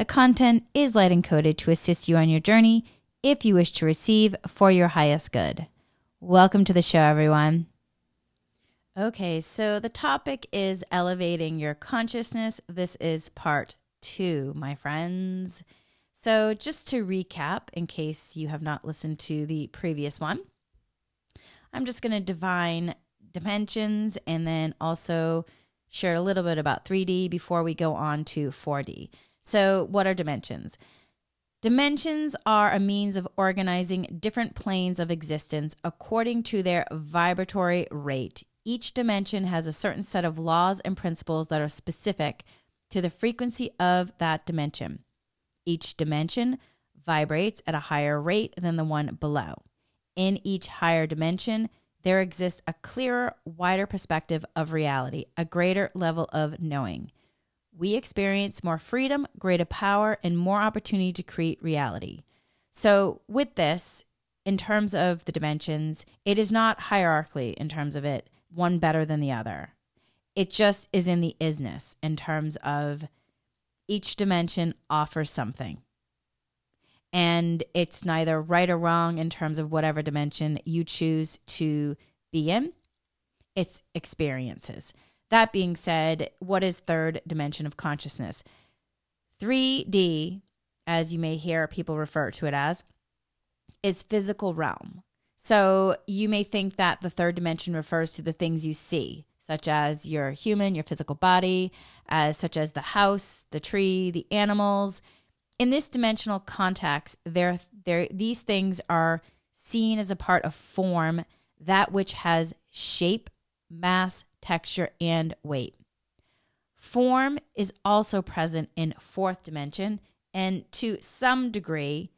The content is light encoded to assist you on your journey if you wish to receive for your highest good. Welcome to the show, everyone. Okay, so the topic is elevating your consciousness. This is part two, my friends. So, just to recap, in case you have not listened to the previous one, I'm just going to define dimensions and then also share a little bit about 3D before we go on to 4D. So, what are dimensions? Dimensions are a means of organizing different planes of existence according to their vibratory rate. Each dimension has a certain set of laws and principles that are specific to the frequency of that dimension. Each dimension vibrates at a higher rate than the one below. In each higher dimension, there exists a clearer, wider perspective of reality, a greater level of knowing we experience more freedom, greater power, and more opportunity to create reality. So, with this, in terms of the dimensions, it is not hierarchically in terms of it, one better than the other. It just is in the isness in terms of each dimension offers something. And it's neither right or wrong in terms of whatever dimension you choose to be in, it's experiences. That being said, what is third dimension of consciousness? 3D, as you may hear people refer to it as, is physical realm. So you may think that the third dimension refers to the things you see, such as your human, your physical body, as such as the house, the tree, the animals. In this dimensional context, there, there, these things are seen as a part of form, that which has shape, mass, texture, and weight. Form is also present in fourth dimension and to some degree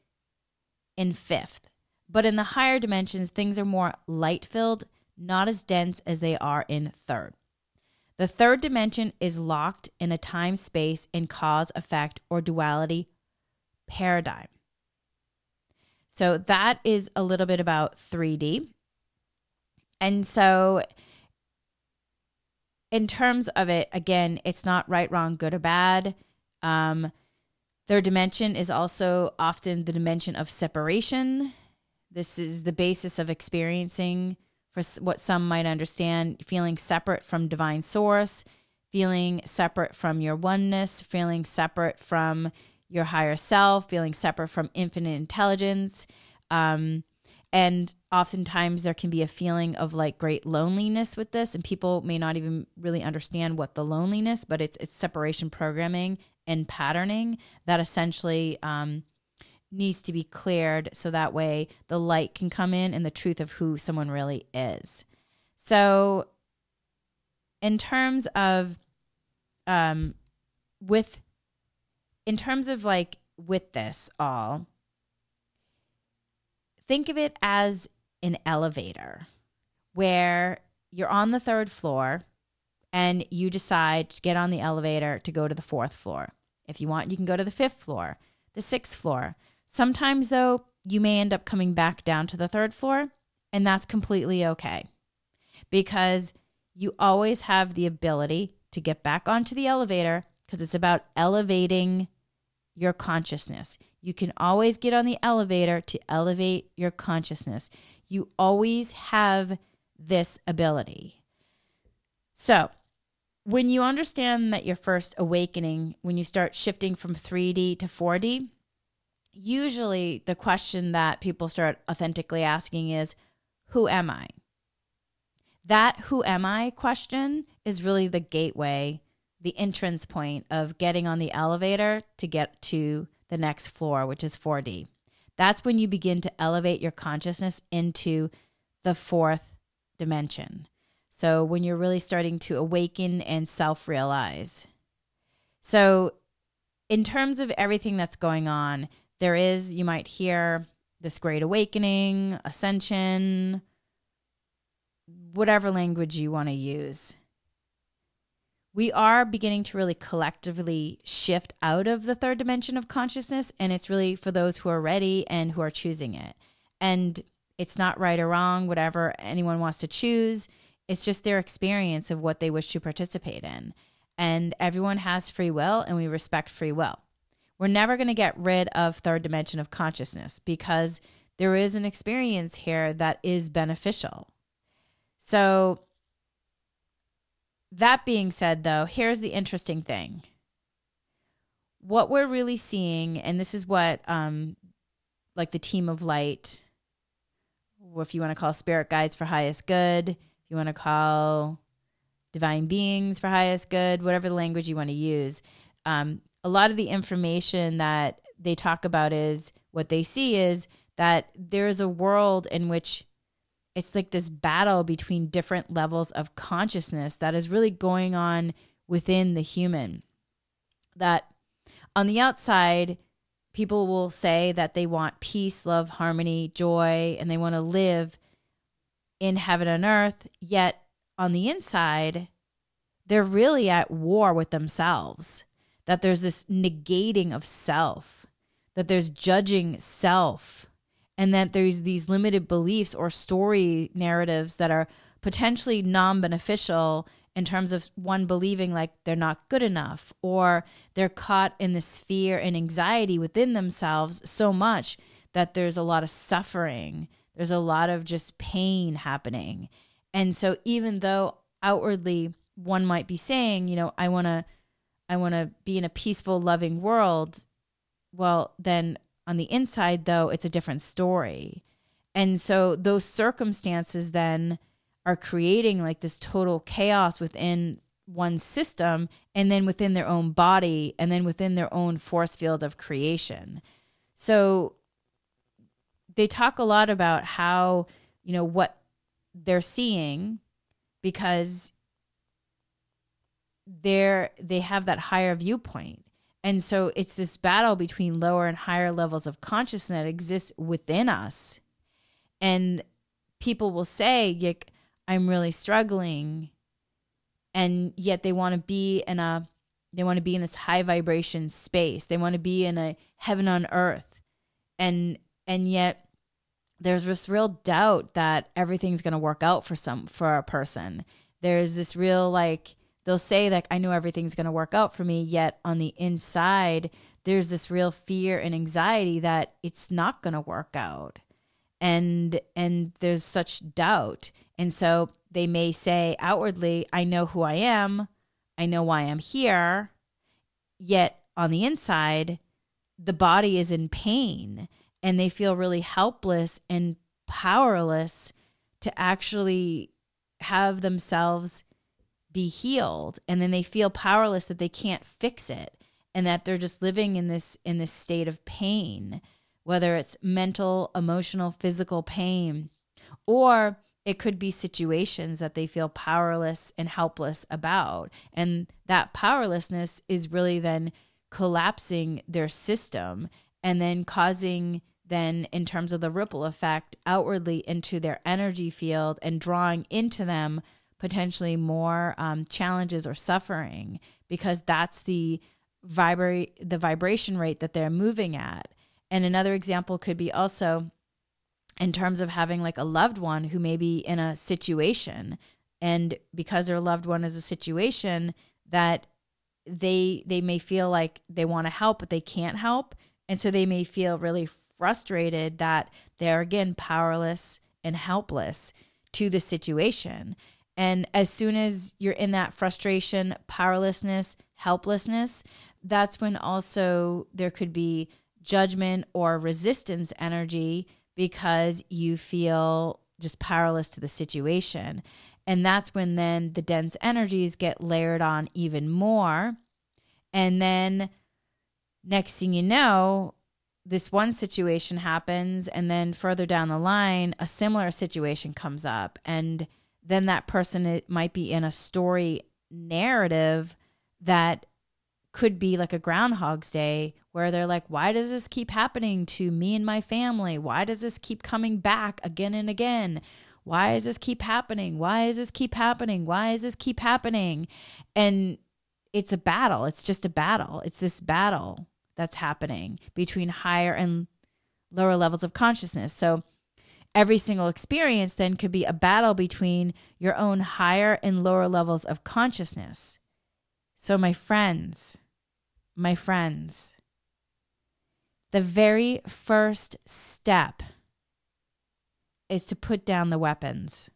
in fifth. But in the higher dimensions, things are more light filled, not as dense as they are in third. The third dimension is locked in a time space and cause effect or duality paradigm. So that is a little bit about 3D. And so in terms of it, again, it's not right, wrong, good, or bad. Um, their dimension is also often the dimension of separation. This is the basis of experiencing, for what some might understand, feeling separate from divine source, feeling separate from your oneness, feeling separate from your higher self, feeling separate from infinite intelligence. Um, and oftentimes there can be a feeling of like great loneliness with this and people may not even really understand what the loneliness but it's it's separation programming and patterning that essentially um, needs to be cleared so that way the light can come in and the truth of who someone really is. So in terms of um with in terms of like with this all think of it as an elevator where you're on the third floor and you decide to get on the elevator to go to the fourth floor. If you want, you can go to the fifth floor, the sixth floor. Sometimes, though, you may end up coming back down to the third floor, and that's completely okay because you always have the ability to get back onto the elevator because it's about elevating your consciousness. You can always get on the elevator to elevate your consciousness. You always have this ability. So, when you understand that your first awakening, when you start shifting from 3D to 4D, usually the question that people start authentically asking is, Who am I? That who am I question is really the gateway, the entrance point of getting on the elevator to get to the next floor, which is 4D. That's when you begin to elevate your consciousness into the fourth dimension. So, when you're really starting to awaken and self realize. So, in terms of everything that's going on, there is, you might hear this great awakening, ascension, whatever language you want to use. We are beginning to really collectively shift out of the third dimension of consciousness, and it's really for those who are ready and who are choosing it. And it's not right or wrong, whatever anyone wants to choose. It's just their experience of what they wish to participate in. And everyone has free will, and we respect free will. We're never going to get rid of third dimension of consciousness because there is an experience here that is beneficial. So, that being said, though, here's the interesting thing. What we're really seeing, and this is what, um, like the team of light, or if you want to call spirit guides for highest good, if you want to call divine beings for highest good, whatever the language you want to use, um, a lot of the information that they talk about is what they see is that there is a world in which it's like this battle between different levels of consciousness that is really going on within the human. That on the outside, people will say that they want peace, love, harmony, joy, and they want to live in heaven and earth. Yet on the inside, they're really at war with themselves that there's this negating of self, that there's judging self, and that there's these limited beliefs or story narratives that are potentially non beneficial in terms of one believing like they're not good enough or they're caught in this fear and anxiety within themselves so much that there's a lot of suffering. There's a lot of just pain happening. And so, even though outwardly one might be saying, you know, I want to I want to be in a peaceful, loving world. Well, then on the inside, though, it's a different story. And so those circumstances then are creating like this total chaos within one system and then within their own body and then within their own force field of creation. So they talk a lot about how, you know, what they're seeing because they're they have that higher viewpoint and so it's this battle between lower and higher levels of consciousness that exists within us. And people will say i'm really struggling. And yet they want to be in a they want to be in this high vibration space. They want to be in a heaven on earth. And and yet there's this real doubt that everything's going to work out for some for a person. There's this real like they'll say like I know everything's going to work out for me yet on the inside there's this real fear and anxiety that it's not going to work out. And and there's such doubt. And so they may say outwardly I know who I am. I know why I'm here. Yet on the inside the body is in pain and they feel really helpless and powerless to actually have themselves be healed and then they feel powerless that they can't fix it and that they're just living in this in this state of pain whether it's mental emotional physical pain or it could be situations that they feel powerless and helpless about. And that powerlessness is really then collapsing their system and then causing then in terms of the ripple effect outwardly into their energy field and drawing into them potentially more um, challenges or suffering because that's the vibrate the vibration rate that they're moving at. And another example could be also in terms of having like a loved one who may be in a situation and because their loved one is a situation that they they may feel like they want to help but they can't help and so they may feel really frustrated that they're again powerless and helpless to the situation and as soon as you're in that frustration, powerlessness, helplessness, that's when also there could be judgment or resistance energy because you feel just powerless to the situation. And that's when then the dense energies get layered on even more. And then next thing you know, this one situation happens. And then further down the line, a similar situation comes up. And then that person it might be in a story narrative that could be like a groundhog's day where they're like why does this keep happening to me and my family? Why does this keep coming back again and again? Why does this keep happening? Why does this keep happening? Why does this keep happening? And it's a battle. It's just a battle. It's this battle that's happening between higher and lower levels of consciousness. So every single experience then could be a battle between your own higher and lower levels of consciousness. So my friends my friends, the very first step is to put down the weapons,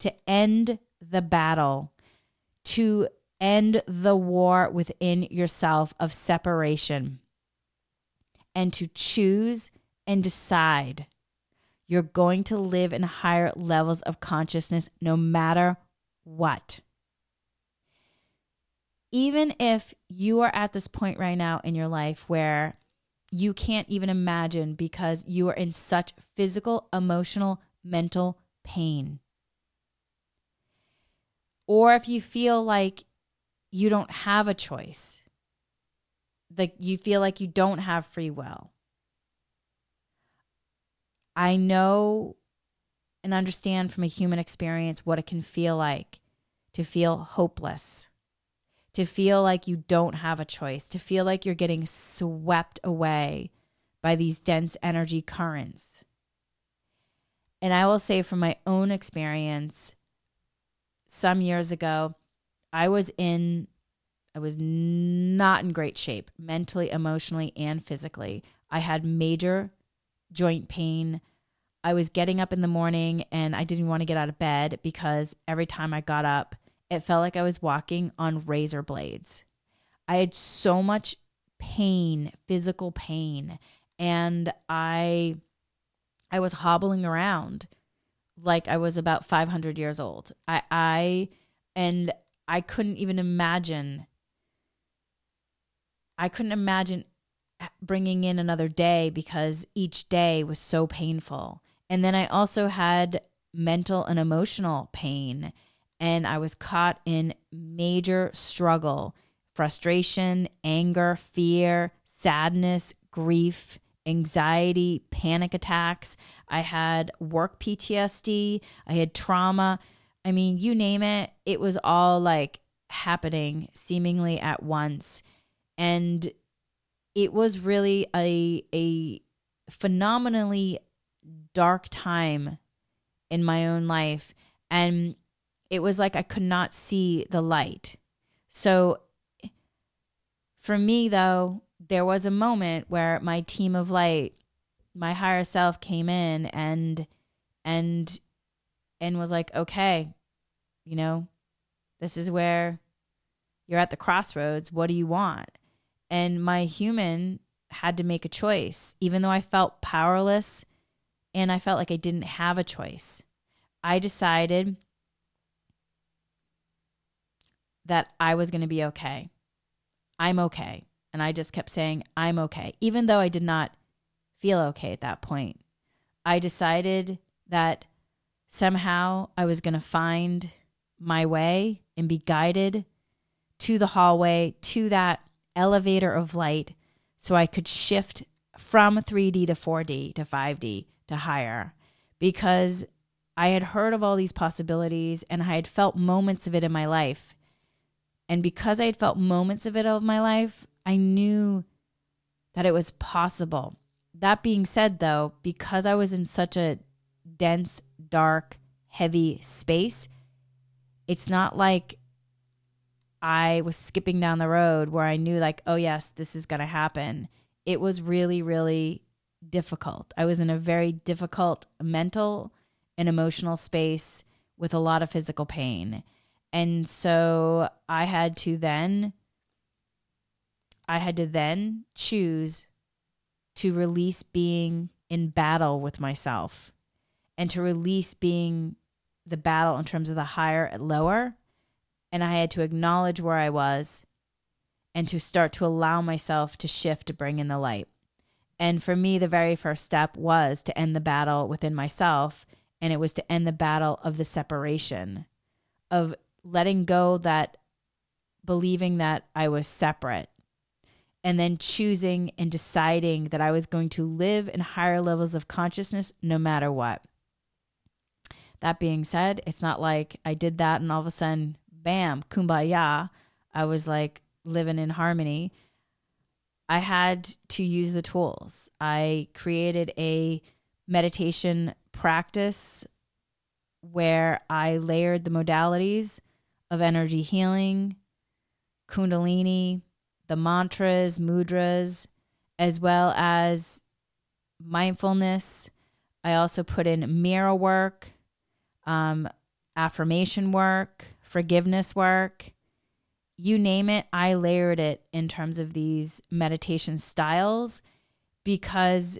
to end the battle, to end the war within yourself of separation, and to choose and decide you're going to live in higher levels of consciousness no matter what even if you are at this point right now in your life where you can't even imagine because you are in such physical, emotional, mental pain. Or if you feel like you don't have a choice, like you feel like you don't have free will. I know and understand from a human experience what it can feel like to feel hopeless to feel like you don't have a choice, to feel like you're getting swept away by these dense energy currents. And I will say from my own experience, some years ago, I was in, I was not in great shape mentally, emotionally, and physically. I had major joint pain. I was getting up in the morning and I didn't want to get out of bed because every time I got up, it felt like I was walking on razor blades. I had so much pain, physical pain, and I I was hobbling around like I was about 500 years old. I I and I couldn't even imagine I couldn't imagine bringing in another day because each day was so painful. And then I also had mental and emotional pain and I was caught in major struggle, frustration, anger, fear, sadness, grief, anxiety, panic attacks. I had work PTSD, I had trauma. I mean, you name it, it was all like happening seemingly at once. And it was really a a phenomenally dark time in my own life and it was like I could not see the light. So for me, though, there was a moment where my team of light, my higher self came in and, and, and was like, okay, you know, this is where you're at the crossroads. What do you want? And my human had to make a choice, even though I felt powerless and I felt like I didn't have a choice. I decided that I was going to be okay. I'm okay. And I just kept saying, I'm okay, even though I did not feel okay at that point. I decided that somehow I was going to find my way and be guided to the hallway, to that elevator of light, so I could shift from 3D to 4D to 5D to higher because I had heard of all these possibilities and I had felt moments of it in my life. And because I had felt moments of it of my life, I knew that it was possible. That being said, though, because I was in such a dense, dark, heavy space, it's not like I was skipping down the road where I knew, like, oh, yes, this is going to happen. It was really, really difficult. I was in a very difficult mental and emotional space with a lot of physical pain. And so I had to then I had to then choose to release being in battle with myself and to release being the battle in terms of the higher and lower. And I had to acknowledge where I was and to start to allow myself to shift to bring in the light. And for me, the very first step was to end the battle within myself. And it was to end the battle of the separation, of letting go that believing that I was separate and then choosing and deciding that I was going to live in higher levels of consciousness no matter what. That being said, it's not like I did that and all of a sudden, bam, kumbaya. I was like living in harmony. I had to use the tools. I created a meditation practice where I layered the modalities of energy healing, kundalini, the mantras, mudras, as well as mindfulness. I also put in mirror work, um, affirmation work, forgiveness work. You name it, I layered it in terms of these meditation styles because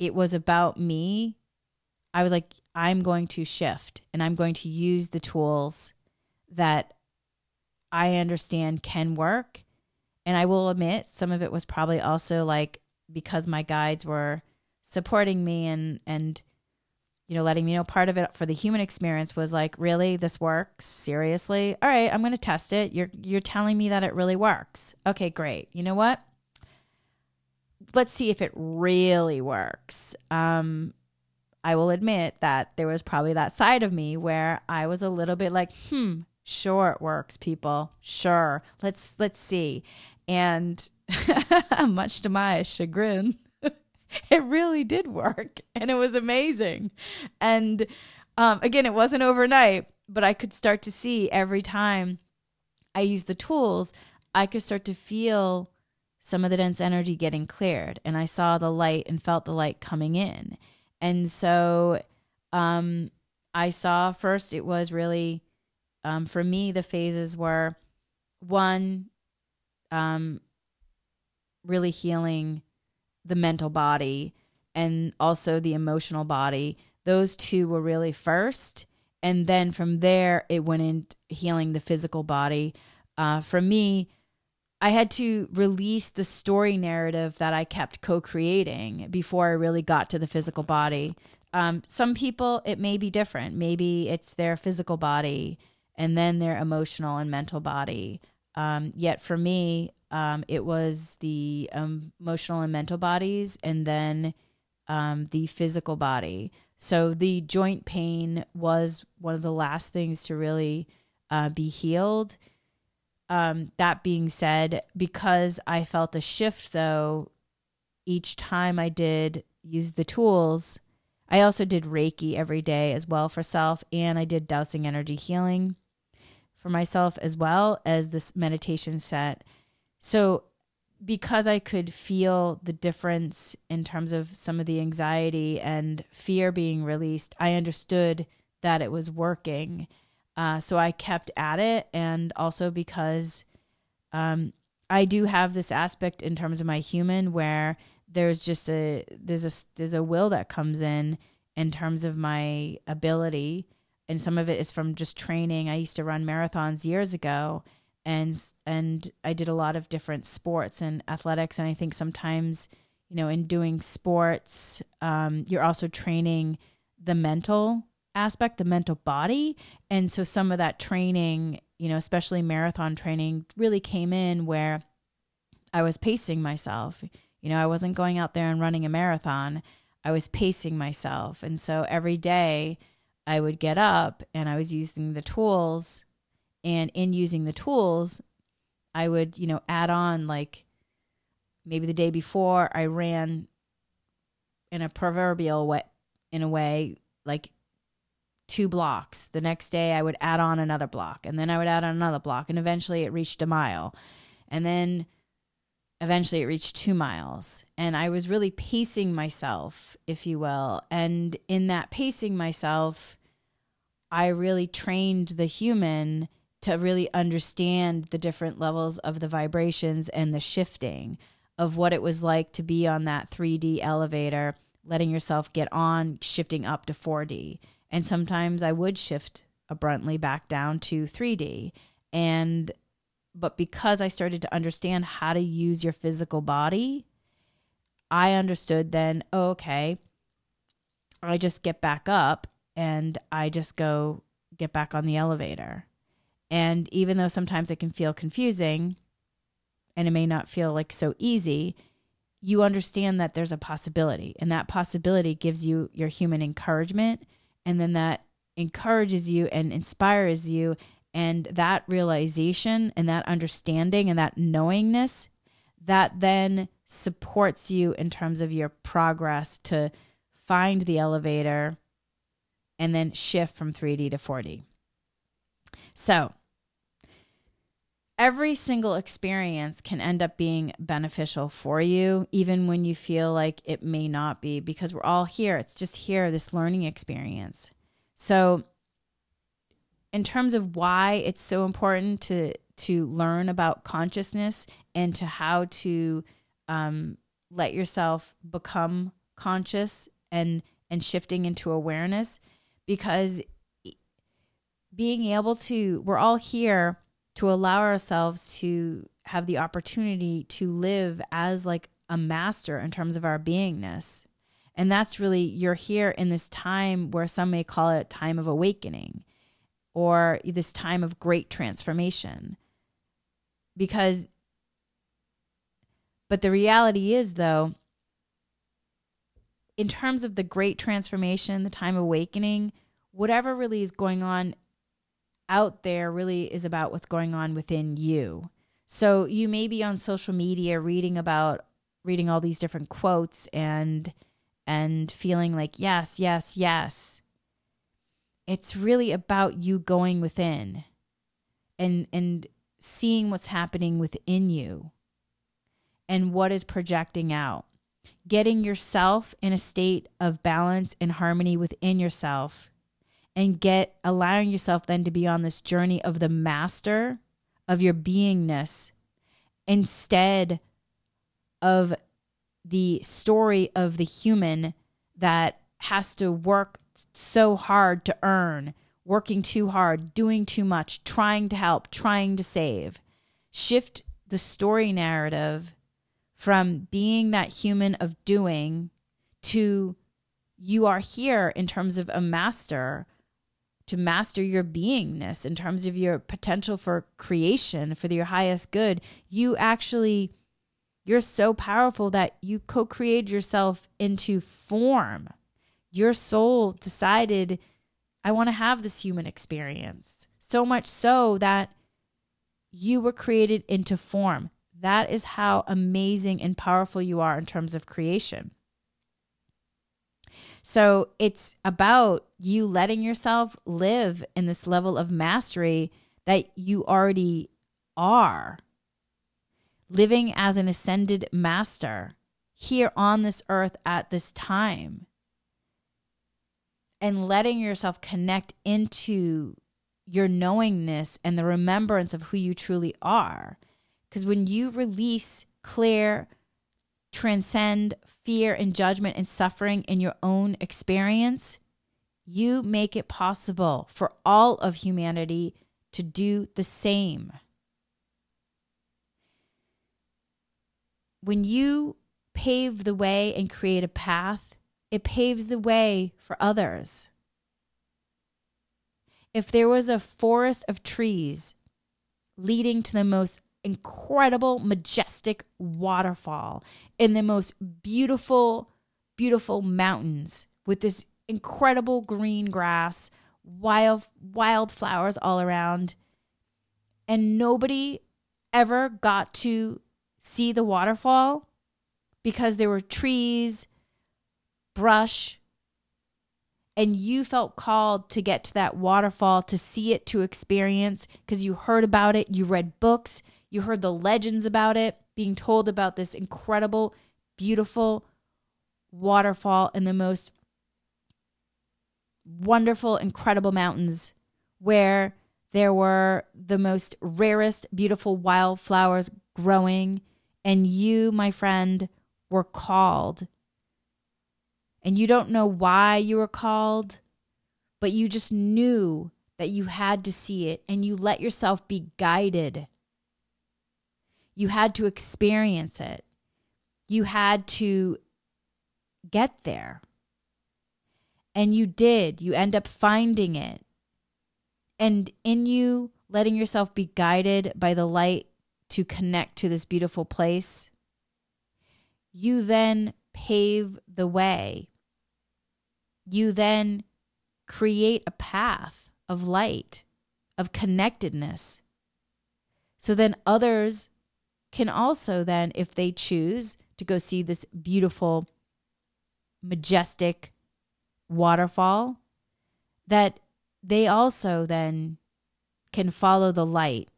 it was about me. I was like, I'm going to shift and I'm going to use the tools that I understand can work and I will admit some of it was probably also like because my guides were supporting me and and you know letting me know part of it for the human experience was like really? This works? Seriously? All right i'm going to test it. You're you're telling me that it really works. Okay great. You know what? Let's see if it really works. Um i will admit that there was probably that side of me where i was a little bit like hmm sure it works people. Sure. Let's let's see. And much to my chagrin, it really did work and it was amazing. And um, again, it wasn't overnight, but I could start to see every time I used the tools, I could start to feel some of the dense energy getting cleared. And I saw the light and felt the light coming in. And so um, I saw first, it was really, um, for me, the phases were one, um, really healing the mental body and also the emotional body. Those two were really first. And then from there, it went in healing the physical body. Uh, for me, I had to release the story narrative that I kept co creating before I really got to the physical body. Um, some people, it may be different. Maybe it's their physical body and then their emotional and mental body. Um, yet for me, um, it was the um, emotional and mental bodies, and then um, the physical body. So the joint pain was one of the last things to really uh, be healed. Um, that being said, because I felt a shift though, each time I did use the tools, I also did Reiki every day as well for self, and I did dowsing energy healing for myself as well as this meditation set. So, because I could feel the difference in terms of some of the anxiety and fear being released, I understood that it was working. Uh, so I kept at it. And also because um, I do have this aspect in terms of my human where there's just a there's a there's a will that comes in in terms of my ability and some of it is from just training. I used to run marathons years ago and and I did a lot of different sports and athletics and I think sometimes you know in doing sports um, you're also training the mental aspect the mental body. And so some of that training you know especially marathon training really came in where I was pacing myself. You know I wasn't going out there and running a marathon. I was pacing myself. And so every day I would get up and I was using the tools and in using the tools I would, you know, add on like maybe the day before I ran in a proverbial way in a way like two blocks. The next day I would add on another block and then I would add on another block and eventually it reached a mile. And then eventually it reached 2 miles and I was really pacing myself, if you will. And in that pacing myself, I really trained the human to really understand the different levels of the vibrations and the shifting of what it was like to be on that 3D elevator, letting yourself get on, shifting up to 4D. And sometimes I would shift abruptly back down to 3D. And but because I started to understand how to use your physical body, I understood then, oh, okay, I just get back up and I just go get back on the elevator And even though sometimes it can feel confusing and it may not feel like so easy, you understand that there's a possibility. And that possibility gives you your human encouragement. And then that encourages you and inspires you. And that realization and that understanding and that knowingness that then supports you in terms of your progress to find the elevator and then shift from 3D to 4D. So, every single experience can end up being beneficial for you, even when you feel like it may not be, because we're all here. It's just here, this learning experience. So, in terms of why it's so important to to learn about consciousness and to how to um, let yourself become conscious and and shifting into awareness because being able to we're all here to allow ourselves to have the opportunity to live as like a master in terms of our beingness. And that's really you're here in this time where some may call it time of awakening or this time of great transformation. Because but the reality is though in terms of the great transformation the time awakening whatever really is going on out there really is about what's going on within you so you may be on social media reading about reading all these different quotes and and feeling like yes yes yes it's really about you going within and and seeing what's happening within you and what is projecting out. Getting yourself in a state of balance and harmony within yourself and get allowing yourself then to be on this journey of the master of your beingness instead of the story of the human that has to work so hard to earn working too hard, doing too much, trying to help, trying to save. Shift the story narrative from being that human of doing to you are here in terms of a master to master your beingness in terms of your potential for creation for your highest good you actually you're so powerful that you co-created yourself into form your soul decided I want to have this human experience. So much so that you were created into form. That is how amazing and powerful you are in terms of creation. So it's about you letting yourself live in this level of mastery that you already are. Living as an ascended master here on this earth at this time and letting yourself connect into your knowingness and the remembrance of who you truly are. Because when you release, clear, transcend fear and judgment and suffering in your own experience, you make it possible for all of humanity to do the same. When you pave the way and create a path, it paves the way for others. If there was a forest of trees leading to the most incredible, majestic waterfall in the most beautiful, beautiful mountains with this incredible green grass, wild wildflowers all around, and nobody ever got to see the waterfall because there were trees brush and you felt called to get to that waterfall to see it to experience because you heard about it you read books you heard the legends about it being told about this incredible beautiful waterfall in the most wonderful incredible mountains where there were the most rarest beautiful wildflowers growing. And you my friend were called. And you don't know why you were called, but you just knew that you had to see it. And you let yourself be guided. You had to experience it. You had to get there. And you did. You end up finding it. And in you letting yourself be guided by the light to connect to this beautiful place, you then pave the way. You then create a path of light, of connectedness. So then others can also, then, if they choose to go see this beautiful, majestic waterfall, that they also then can follow the light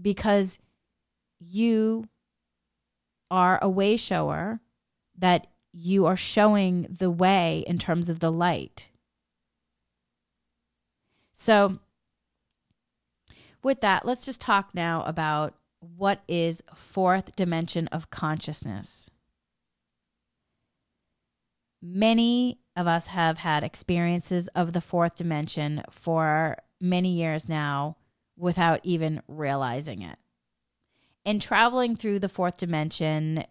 because you are a way shower that you are showing the way in terms of the light. So, with that, let's just talk now about what is fourth dimension of consciousness. Many of us have had experiences of the fourth dimension for many years now without even realizing it. In traveling through the fourth dimension,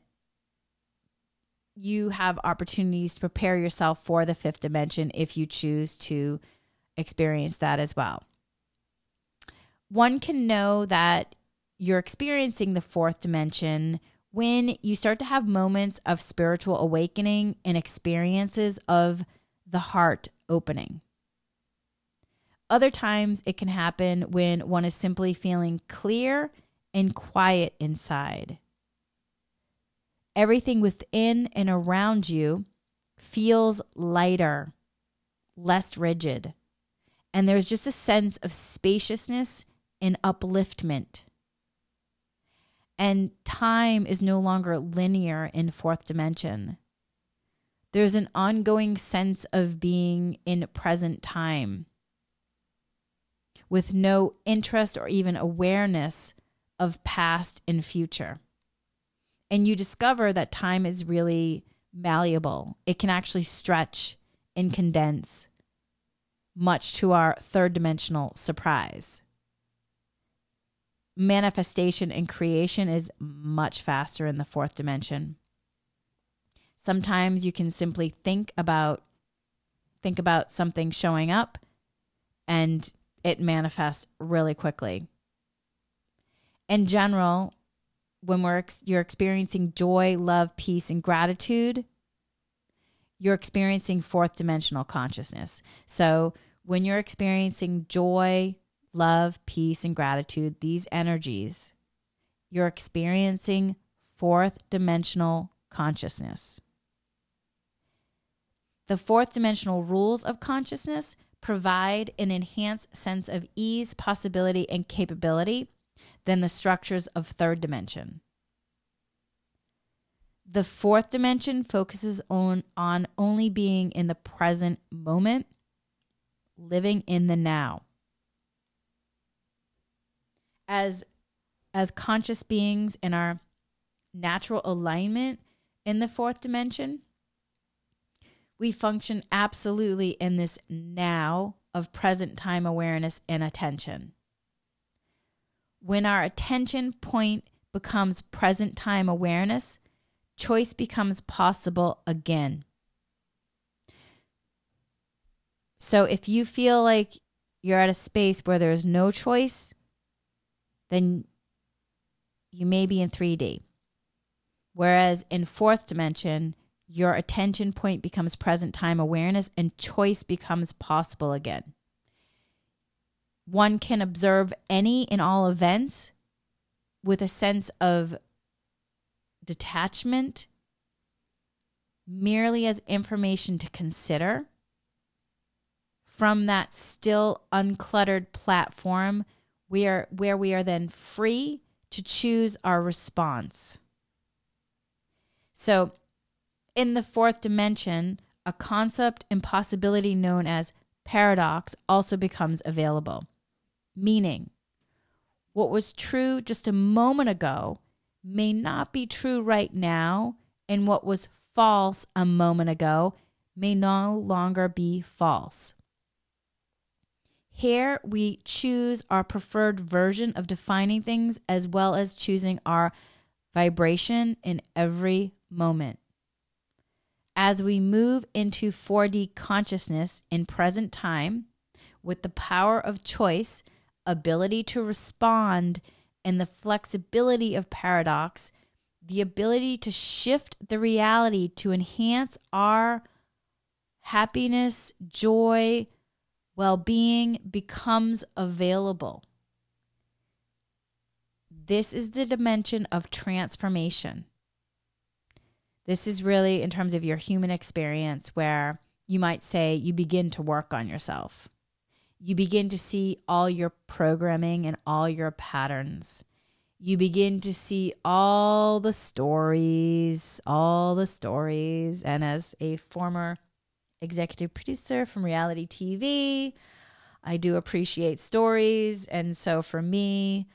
you have opportunities to prepare yourself for the fifth dimension if you choose to experience that as well. One can know that you're experiencing the fourth dimension when you start to have moments of spiritual awakening and experiences of the heart opening. Other times it can happen when one is simply feeling clear and quiet inside. Everything within and around you feels lighter, less rigid, and there's just a sense of spaciousness and upliftment. And time is no longer linear in fourth dimension. There's an ongoing sense of being in present time with no interest or even awareness of past and future. And you discover that time is really malleable, it can actually stretch and condense, much to our third dimensional surprise. Manifestation and creation is much faster in the fourth dimension. Sometimes you can simply think about think about something showing up and it manifests really quickly. In general, when we're you're experiencing joy, love, peace, and gratitude, you're experiencing fourth dimensional consciousness. So when you're experiencing joy, love, peace, and gratitude, these energies, you're experiencing fourth dimensional consciousness. The fourth dimensional rules of consciousness provide an enhanced sense of ease, possibility, and capability than the structures of third dimension. The fourth dimension focuses on, on only being in the present moment, living in the now. As, as conscious beings in our natural alignment in the fourth dimension, we function absolutely in this now of present time awareness and attention. When our attention point becomes present time awareness, choice becomes possible again. So if you feel like you're at a space where there's no choice, then you may be in 3D. Whereas in fourth dimension, your attention point becomes present time awareness and choice becomes possible again. One can observe any and all events with a sense of detachment, merely as information to consider from that still uncluttered platform where, where we are then free to choose our response. So, in the fourth dimension, a concept and possibility known as paradox also becomes available. Meaning, what was true just a moment ago may not be true right now, and what was false a moment ago may no longer be false. Here we choose our preferred version of defining things as well as choosing our vibration in every moment. As we move into 4D consciousness in present time with the power of choice, ability to respond and the flexibility of paradox, the ability to shift the reality to enhance our happiness, joy, well being becomes available. This is the dimension of transformation. This is really in terms of your human experience where you might say you begin to work on yourself. You begin to see all your programming and all your patterns. You begin to see all the stories, all the stories. And as a former executive producer from reality TV, I do appreciate stories. And so for me,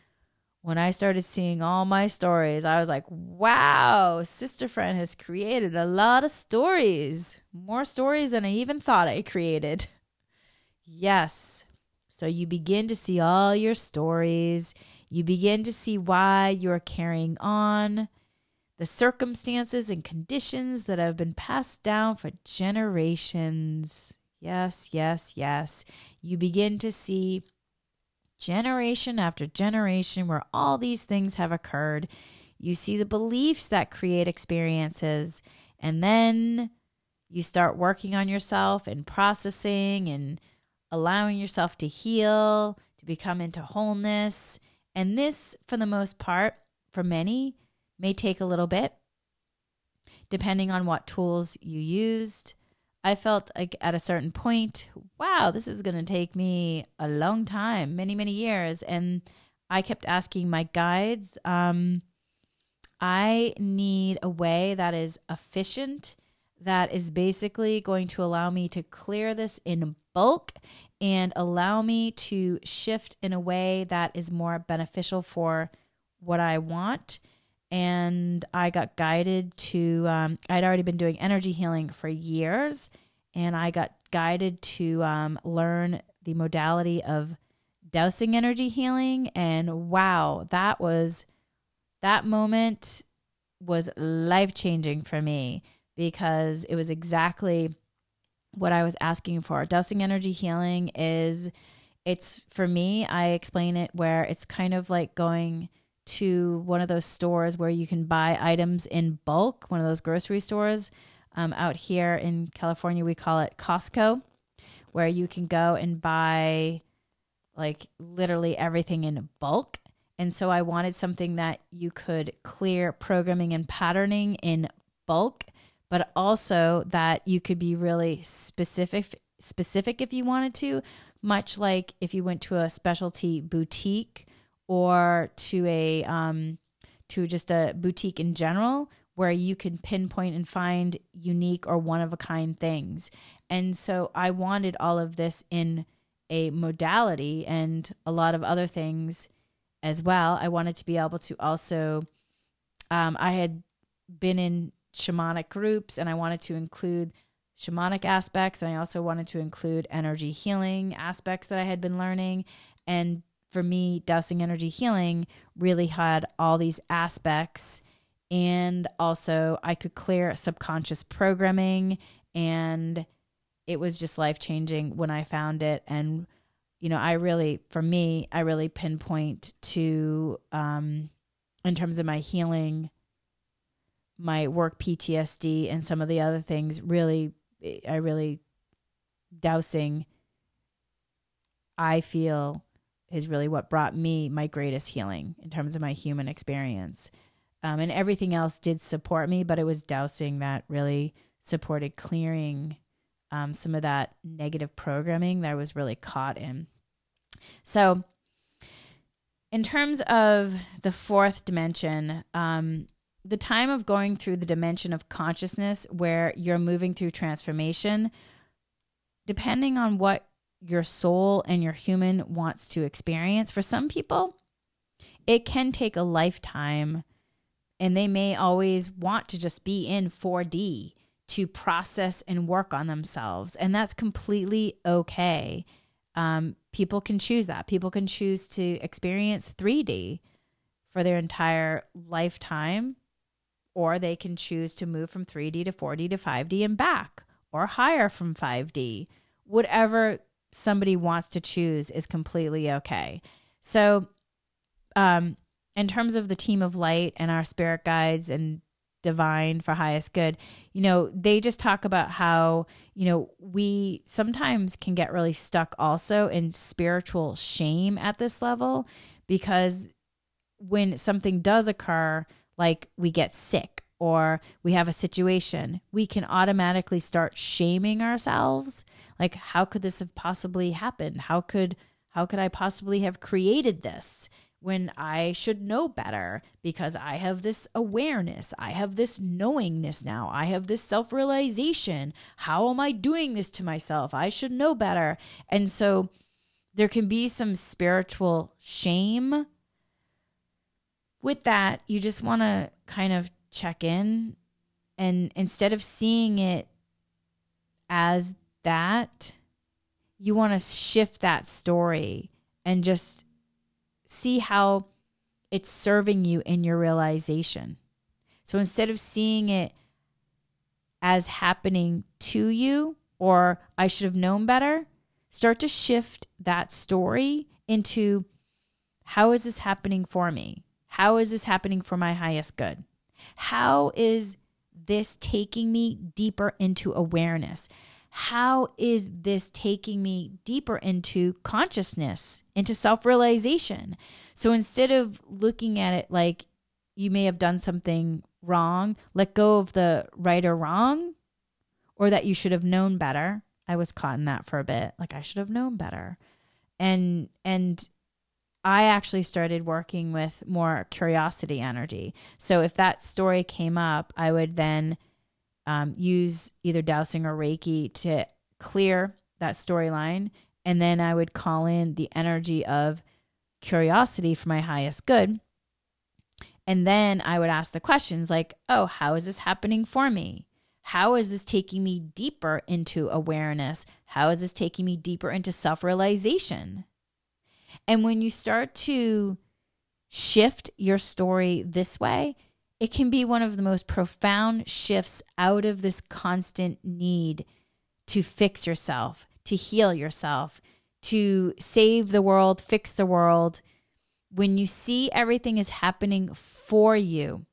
when I started seeing all my stories, I was like, wow, Sister Friend has created a lot of stories, more stories than I even thought I created. Yes. So you begin to see all your stories. You begin to see why you're carrying on the circumstances and conditions that have been passed down for generations. Yes, yes, yes. You begin to see generation after generation where all these things have occurred. You see the beliefs that create experiences, and then you start working on yourself and processing and allowing yourself to heal, to become into wholeness. And this, for the most part, for many, may take a little bit, depending on what tools you used. I felt like at a certain point, wow, this is going to take me a long time, many, many years. And I kept asking my guides, um, I need a way that is efficient, that is basically going to allow me to clear this in bulk and allow me to shift in a way that is more beneficial for what I want and I got guided to. Um, I'd already been doing energy healing for years, and I got guided to um, learn the modality of dowsing energy healing. And wow, that was that moment was life changing for me because it was exactly what I was asking for. Dowsing energy healing is it's for me, I explain it where it's kind of like going to one of those stores where you can buy items in bulk, one of those grocery stores. Um, out here in California, we call it Costco, where you can go and buy like literally everything in bulk. And so I wanted something that you could clear programming and patterning in bulk, but also that you could be really specific specific if you wanted to, much like if you went to a specialty boutique or to a um, to just a boutique in general where you can pinpoint and find unique or one of a kind things. And so I wanted all of this in a modality and a lot of other things as well. I wanted to be able to also, um, I had been in shamanic groups and I wanted to include shamanic aspects and I also wanted to include energy healing aspects that I had been learning and for me, dowsing energy healing really had all these aspects. And also, I could clear subconscious programming. And it was just life changing when I found it. And, you know, I really, for me, I really pinpoint to, um, in terms of my healing, my work PTSD and some of the other things, really, I really, dowsing, I feel is really what brought me my greatest healing in terms of my human experience. Um, and everything else did support me, but it was dowsing that really supported clearing um, some of that negative programming that I was really caught in. So, in terms of the fourth dimension, um, the time of going through the dimension of consciousness where you're moving through transformation, depending on what your soul and your human wants to experience. For some people, it can take a lifetime and they may always want to just be in 4D to process and work on themselves. And that's completely okay. Um, people can choose that. People can choose to experience 3D for their entire lifetime, or they can choose to move from 3D to 4D to 5D and back, or higher from 5D. Whatever somebody wants to choose is completely okay. So, um, in terms of the team of light and our spirit guides and divine for highest good, you know, they just talk about how, you know, we sometimes can get really stuck also in spiritual shame at this level because when something does occur, like we get sick or we have a situation, we can automatically start shaming ourselves. Like, how could this have possibly happened? How could how could I possibly have created this? when I should know better because I have this awareness. I have this knowingness now. I have this self realization. How am I doing this to myself? I should know better. And so there can be some spiritual shame. With that, you just want to kind of check in and instead of seeing it as that, you want to shift that story and just see how it's serving you in your realization. So instead of seeing it as happening to you or I should have known better, start to shift that story into how is this happening for me? How is this happening for my highest good? How is this taking me deeper into awareness? How is this taking me deeper into consciousness, into self realization? So instead of looking at it like you may have done something wrong, let go of the right or wrong, or that you should have known better. I was caught in that for a bit. Like I should have known better. And, and, I actually started working with more curiosity energy. So if that story came up, I would then um, use either dowsing or Reiki to clear that storyline. And then I would call in the energy of curiosity for my highest good. And then I would ask the questions like, oh, how is this happening for me? How is this taking me deeper into awareness? How is this taking me deeper into self realization? And when you start to shift your story this way, it can be one of the most profound shifts out of this constant need to fix yourself, to heal yourself, to save the world, fix the world. When you see everything is happening for you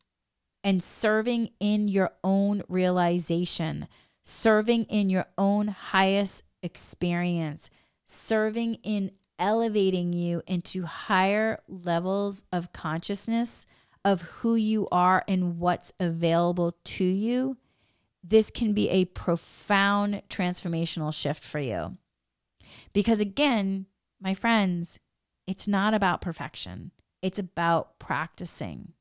and serving in your own realization, serving in your own highest experience, serving in elevating you into higher levels of consciousness of who you are and what's available to you, this can be a profound transformational shift for you. Because again, my friends, it's not about perfection, it's about practicing.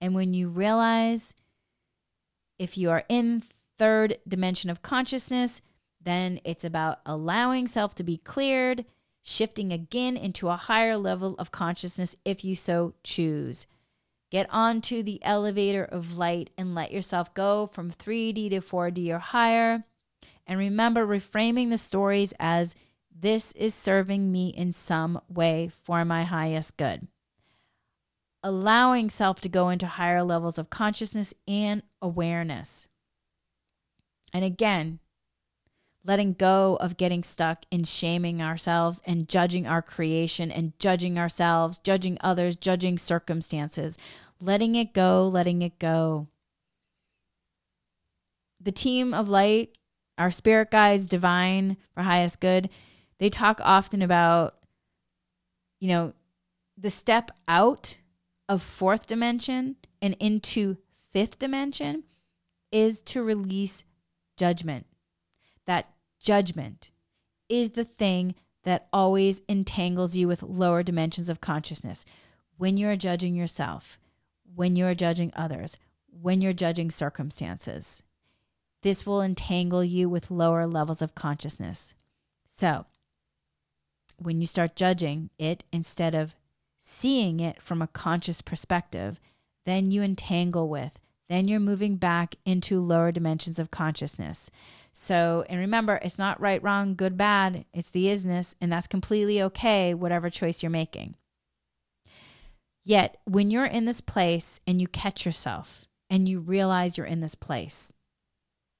And when you realize if you are in third dimension of consciousness, then it's about allowing self to be cleared, shifting again into a higher level of consciousness if you so choose. Get onto the elevator of light and let yourself go from 3D to 4D or higher. And remember reframing the stories as this is serving me in some way for my highest good. Allowing self to go into higher levels of consciousness and awareness. And again, letting go of getting stuck in shaming ourselves and judging our creation and judging ourselves, judging others, judging circumstances. Letting it go, letting it go. The team of light, our spirit guides, divine for highest good, they talk often about, you know, the step out of fourth dimension and into fifth dimension is to release judgment that judgment is the thing that always entangles you with lower dimensions of consciousness. When you're judging yourself, when you're judging others, when you're judging circumstances, this will entangle you with lower levels of consciousness. So, when you start judging it instead of seeing it from a conscious perspective, then you entangle with, then you're moving back into lower dimensions of consciousness. So, and remember, it's not right, wrong, good, bad. It's the isness, and that's completely okay, whatever choice you're making. Yet, when you're in this place and you catch yourself and you realize you're in this place,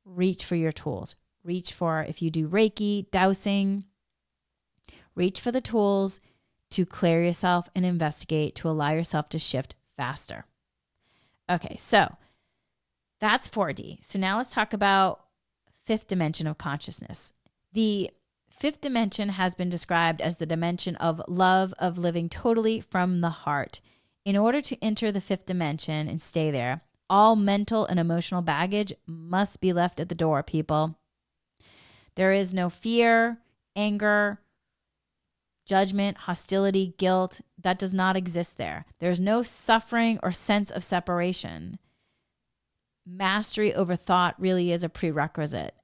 reach for your tools. Reach for, if you do Reiki, dowsing, reach for the tools to clear yourself and investigate to allow yourself to shift faster. Okay, so that's 4D. So now let's talk about fifth dimension of consciousness. The fifth dimension has been described as the dimension of love, of living totally from the heart. In order to enter the fifth dimension and stay there, all mental and emotional baggage must be left at the door, people. There is no fear, anger, judgment, hostility, guilt. That does not exist there. There's no suffering or sense of separation. Mastery over thought really is a prerequisite.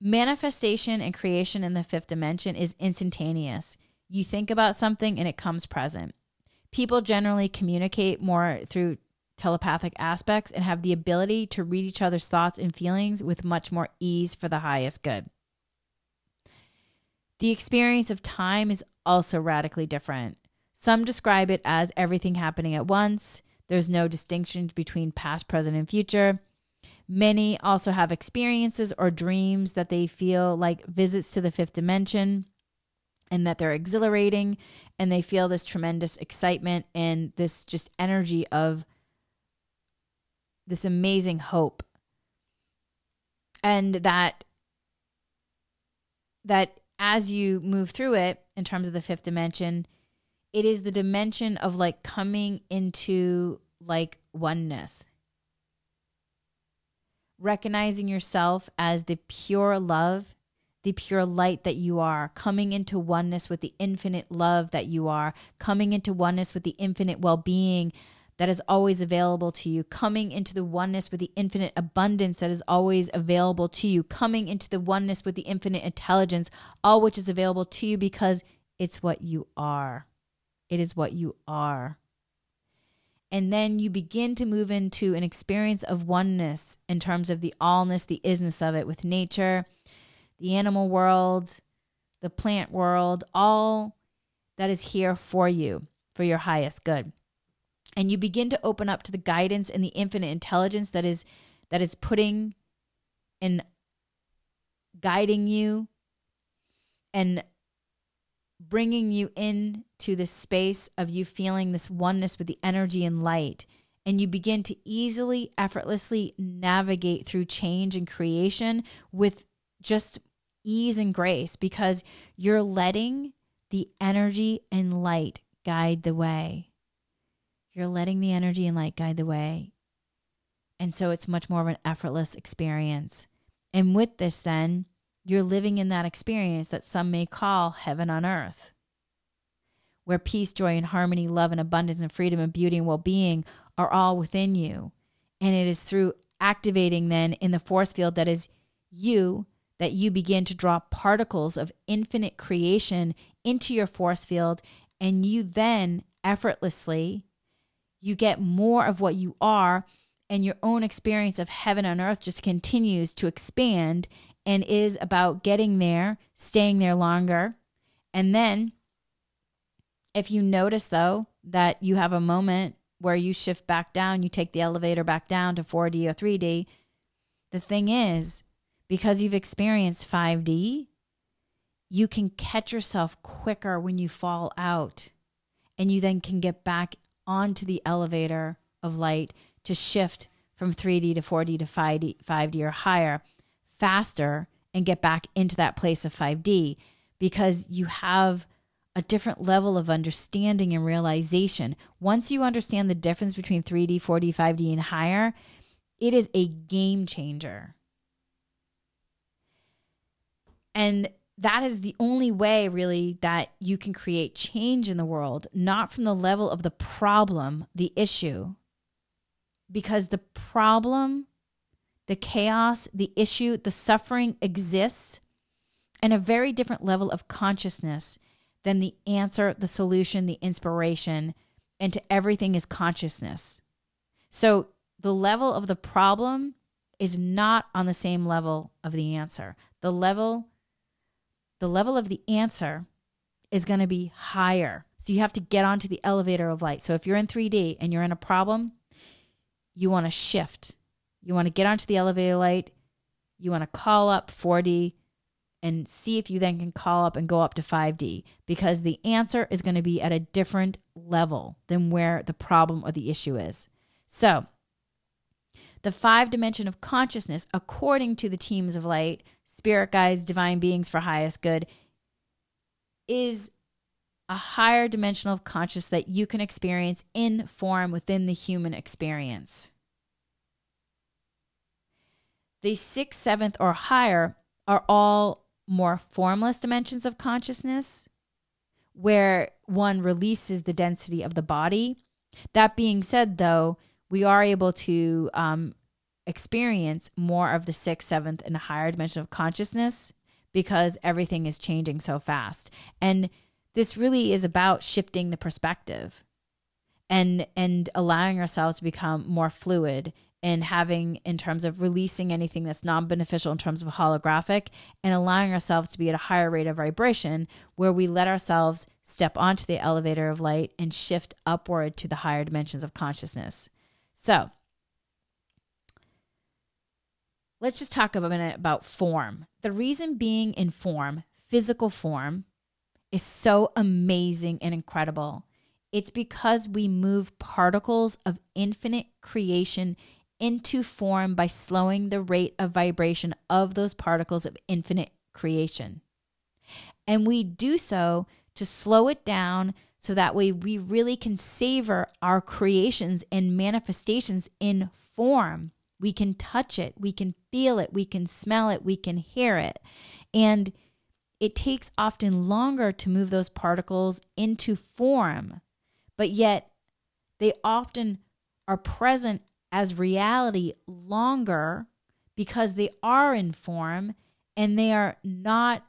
Manifestation and creation in the fifth dimension is instantaneous. You think about something and it comes present. People generally communicate more through telepathic aspects and have the ability to read each other's thoughts and feelings with much more ease for the highest good. The experience of time is also radically different. Some describe it as everything happening at once. There's no distinction between past, present, and future. Many also have experiences or dreams that they feel like visits to the fifth dimension and that they're exhilarating and they feel this tremendous excitement and this just energy of this amazing hope and that that as you move through it in terms of the fifth dimension it is the dimension of like coming into like oneness. Recognizing yourself as the pure love the pure light that you are, coming into oneness with the infinite love that you are, coming into oneness with the infinite well being that is always available to you, coming into the oneness with the infinite abundance that is always available to you, coming into the oneness with the infinite intelligence, all which is available to you because it's what you are. It is what you are. And then you begin to move into an experience of oneness in terms of the allness, the isness of it with nature, the animal world, the plant world, all that is here for you, for your highest good and you begin to open up to the guidance and the infinite intelligence that is that is putting and guiding you and bringing you into this space of you feeling this oneness with the energy and light and you begin to easily effortlessly navigate through change and creation with just ease and grace because you're letting the energy and light guide the way you're letting the energy and light guide the way. And so it's much more of an effortless experience. And with this, then, you're living in that experience that some may call heaven on earth, where peace, joy, and harmony, love, and abundance, and freedom, and beauty, and well being are all within you. And it is through activating, then, in the force field that is you that you begin to draw particles of infinite creation into your force field. And you then effortlessly you get more of what you are, and your own experience of heaven on earth just continues to expand and is about getting there, staying there longer. And then, if you notice though that you have a moment where you shift back down, you take the elevator back down to 4D or 3D, the thing is, because you've experienced 5D, you can catch yourself quicker when you fall out and you then can get back onto the elevator of light to shift from 3D to 4D to 5D, 5D or higher faster and get back into that place of 5D because you have a different level of understanding and realization. Once you understand the difference between 3D, 4D, 5D, and higher, it is a game changer. And that is the only way really that you can create change in the world, not from the level of the problem, the issue. Because the problem, the chaos, the issue, the suffering exists in a very different level of consciousness than the answer, the solution, the inspiration, and to everything is consciousness. So the level of the problem is not on the same level of the answer. The level the level of the answer is going to be higher. So you have to get onto the elevator of light. So if you're in 3D and you're in a problem, you want to shift. You want to get onto the elevator light. You want to call up 4D and see if you then can call up and go up to 5D because the answer is going to be at a different level than where the problem or the issue is. So, the five dimension of consciousness, according to the teams of light, spirit guides, divine beings for highest good, is a higher dimensional of consciousness that you can experience in form within the human experience. The sixth, seventh, or higher are all more formless dimensions of consciousness where one releases the density of the body. That being said, though, we are able to um, experience more of the sixth, seventh, and higher dimension of consciousness because everything is changing so fast. And this really is about shifting the perspective and and allowing ourselves to become more fluid and having in terms of releasing anything that's non-beneficial in terms of holographic and allowing ourselves to be at a higher rate of vibration where we let ourselves step onto the elevator of light and shift upward to the higher dimensions of consciousness. So, let's just talk a minute about form. The reason being in form, physical form, is so amazing and incredible. It's because we move particles of infinite creation into form by slowing the rate of vibration of those particles of infinite creation. And we do so to slow it down so that way we really can savor our creations and manifestations in form. We can touch it, we can feel it, we can smell it, we can hear it. And it takes often longer to move those particles into form, but yet they often are present as reality longer because they are in form and they are not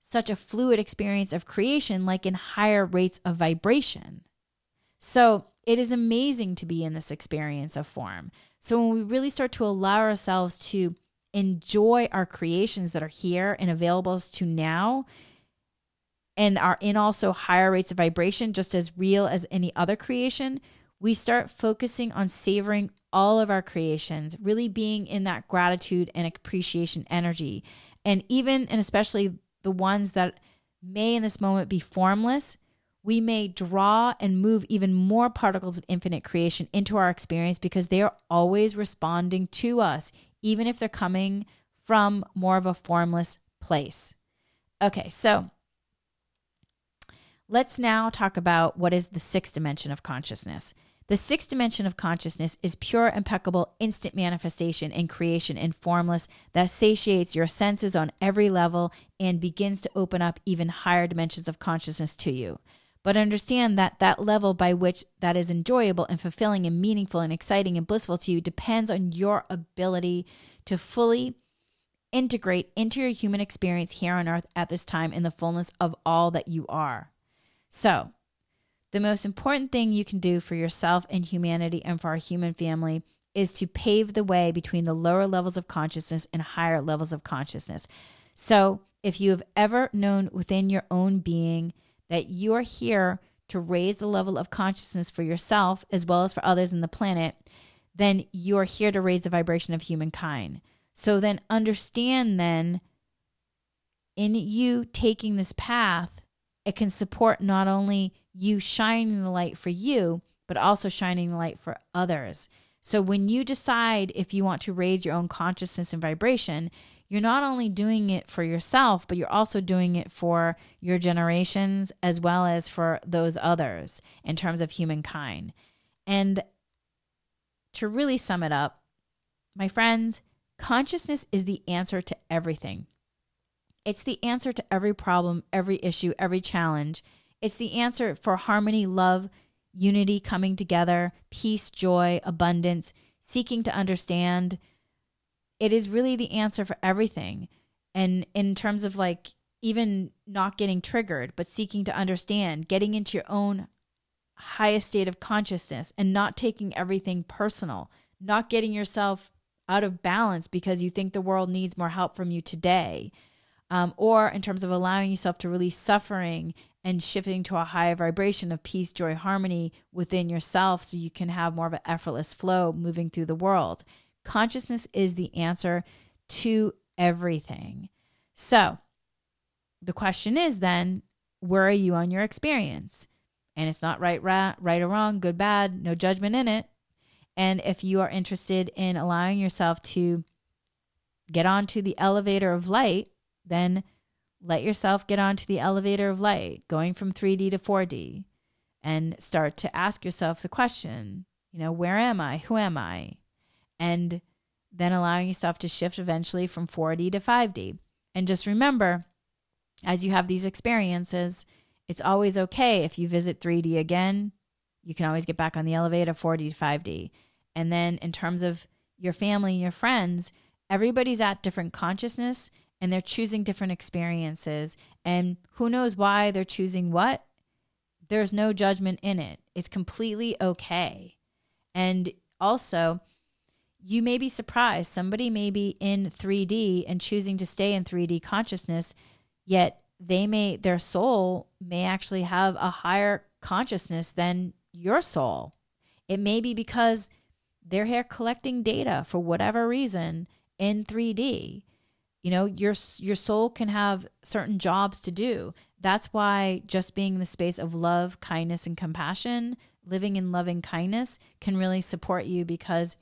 such a fluid experience of creation like in higher rates of vibration. So it is amazing to be in this experience of form. So when we really start to allow ourselves to enjoy our creations that are here and available to now and are in also higher rates of vibration, just as real as any other creation, we start focusing on savoring all of our creations, really being in that gratitude and appreciation energy. And even and especially the ones that may in this moment be formless, we may draw and move even more particles of infinite creation into our experience because they are always responding to us, even if they're coming from more of a formless place. Okay, so let's now talk about what is the sixth dimension of consciousness. The sixth dimension of consciousness is pure, impeccable, instant manifestation and creation and formless that satiates your senses on every level and begins to open up even higher dimensions of consciousness to you. But understand that that level by which that is enjoyable and fulfilling and meaningful and exciting and blissful to you depends on your ability to fully integrate into your human experience here on earth at this time in the fullness of all that you are. So, the most important thing you can do for yourself and humanity and for our human family is to pave the way between the lower levels of consciousness and higher levels of consciousness. So, if you have ever known within your own being that you are here to raise the level of consciousness for yourself as well as for others in the planet, then you are here to raise the vibration of humankind. So then understand then in you taking this path, it can support not only you shining the light for you, but also shining the light for others. So when you decide if you want to raise your own consciousness and vibration, you're not only doing it for yourself, but you're also doing it for your generations as well as for those others in terms of humankind. And to really sum it up, my friends, consciousness is the answer to everything. It's the answer to every problem, every issue, every challenge. It's the answer for harmony, love, unity coming together, peace, joy, abundance, seeking to understand. It is really the answer for everything. And in terms of like even not getting triggered, but seeking to understand, getting into your own highest state of consciousness and not taking everything personal, not getting yourself out of balance because you think the world needs more help from you today. Um, or in terms of allowing yourself to release suffering and shifting to a higher vibration of peace, joy, harmony within yourself so you can have more of an effortless flow moving through the world. Consciousness is the answer to everything. So the question is then, where are you on your experience? And it's not right, right, right or wrong, good, bad, no judgment in it. And if you are interested in allowing yourself to get onto the elevator of light, then let yourself get onto the elevator of light, going from 3D to 4D, and start to ask yourself the question, you know, where am I? Who am I? And then allowing yourself to shift eventually from 4D to 5D. And just remember, as you have these experiences, it's always okay if you visit 3D again. You can always get back on the elevator 4D to 5D. And then in terms of your family and your friends, everybody's at different consciousness and they're choosing different experiences. And who knows why they're choosing what? There's no judgment in it. It's completely okay. And also, you may be surprised. Somebody may be in 3D and choosing to stay in 3D consciousness, yet they may, their soul may actually have a higher consciousness than your soul. It may be because they're here collecting data for whatever reason in 3D. You know, your your soul can have certain jobs to do. That's why just being in the space of love, kindness and compassion, living in loving kindness can really support you because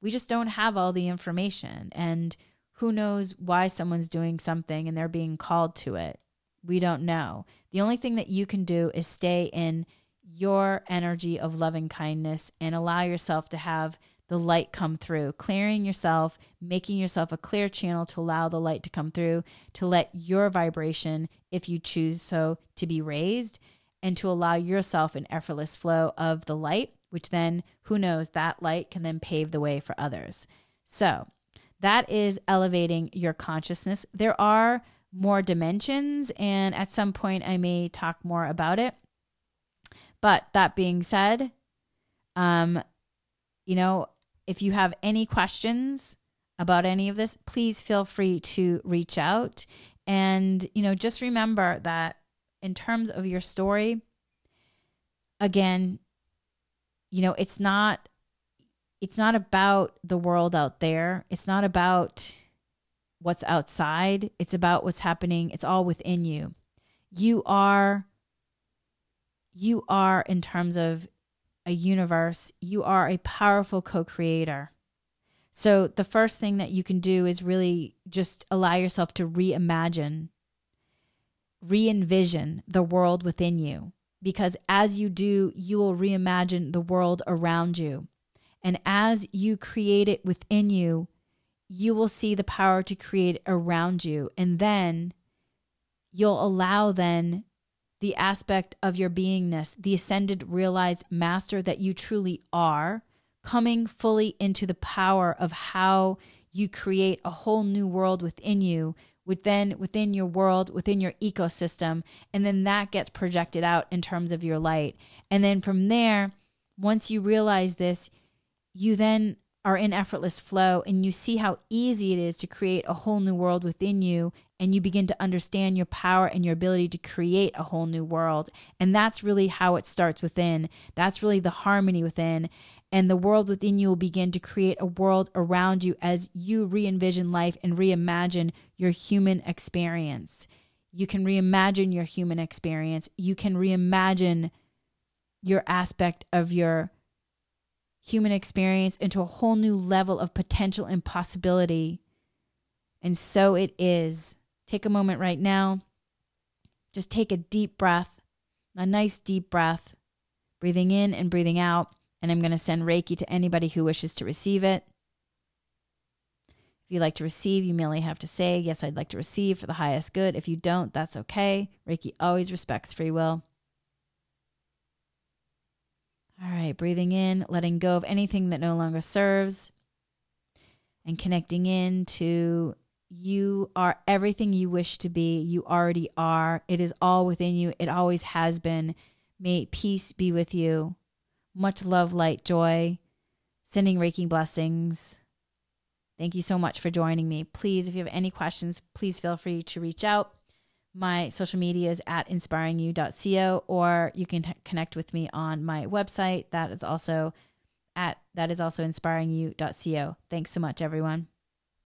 we just don't have all the information and who knows why someone's doing something and they're being called to it. We don't know. The only thing that you can do is stay in your energy of loving kindness and allow yourself to have the light come through, clearing yourself, making yourself a clear channel to allow the light to come through, to let your vibration, if you choose so, to be raised, and to allow yourself an effortless flow of the light, which then, who knows, that light can then pave the way for others. So, that is elevating your consciousness. There are more dimensions, and at some point, I may talk more about it. But that being said, um, you know, if you have any questions about any of this, please feel free to reach out. And, you know, just remember that in terms of your story, again, you know, it's not it's not about the world out there. It's not about what's outside. It's about what's happening. It's all within you. You are you are in terms of a universe, you are a powerful co creator. So, the first thing that you can do is really just allow yourself to reimagine, re envision the world within you. Because as you do, you will reimagine the world around you. And as you create it within you, you will see the power to create around you. And then you'll allow then the aspect of your beingness, the ascended realized master that you truly are, coming fully into the power of how you create a whole new world within you, within within your world, within your ecosystem, and then that gets projected out in terms of your light. And then from there, once you realize this, you then are in effortless flow and you see how easy it is to create a whole new world within you and you begin to understand your power and your ability to create a whole new world. And that's really how it starts within. That's really the harmony within. And the world within you will begin to create a world around you as you re-envision life and reimagine your human experience. You can reimagine your human experience. You can reimagine your aspect of your human experience into a whole new level of potential and possibility. And so it is. Take a moment right now. Just take a deep breath, a nice deep breath, breathing in and breathing out. And I'm going to send Reiki to anybody who wishes to receive it. If you like to receive, you merely have to say, Yes, I'd like to receive for the highest good. If you don't, that's okay. Reiki always respects free will. All right, breathing in, letting go of anything that no longer serves, and connecting in to you are everything you wish to be. You already are. It is all within you. It always has been. May peace be with you. Much love, light, joy. Sending Reiki blessings. Thank you so much for joining me. Please, if you have any questions, please feel free to reach out. My social media is at inspiringyou.co, or you can connect with me on my website. That is also at that is also inspiringyou.co. Thanks so much, everyone.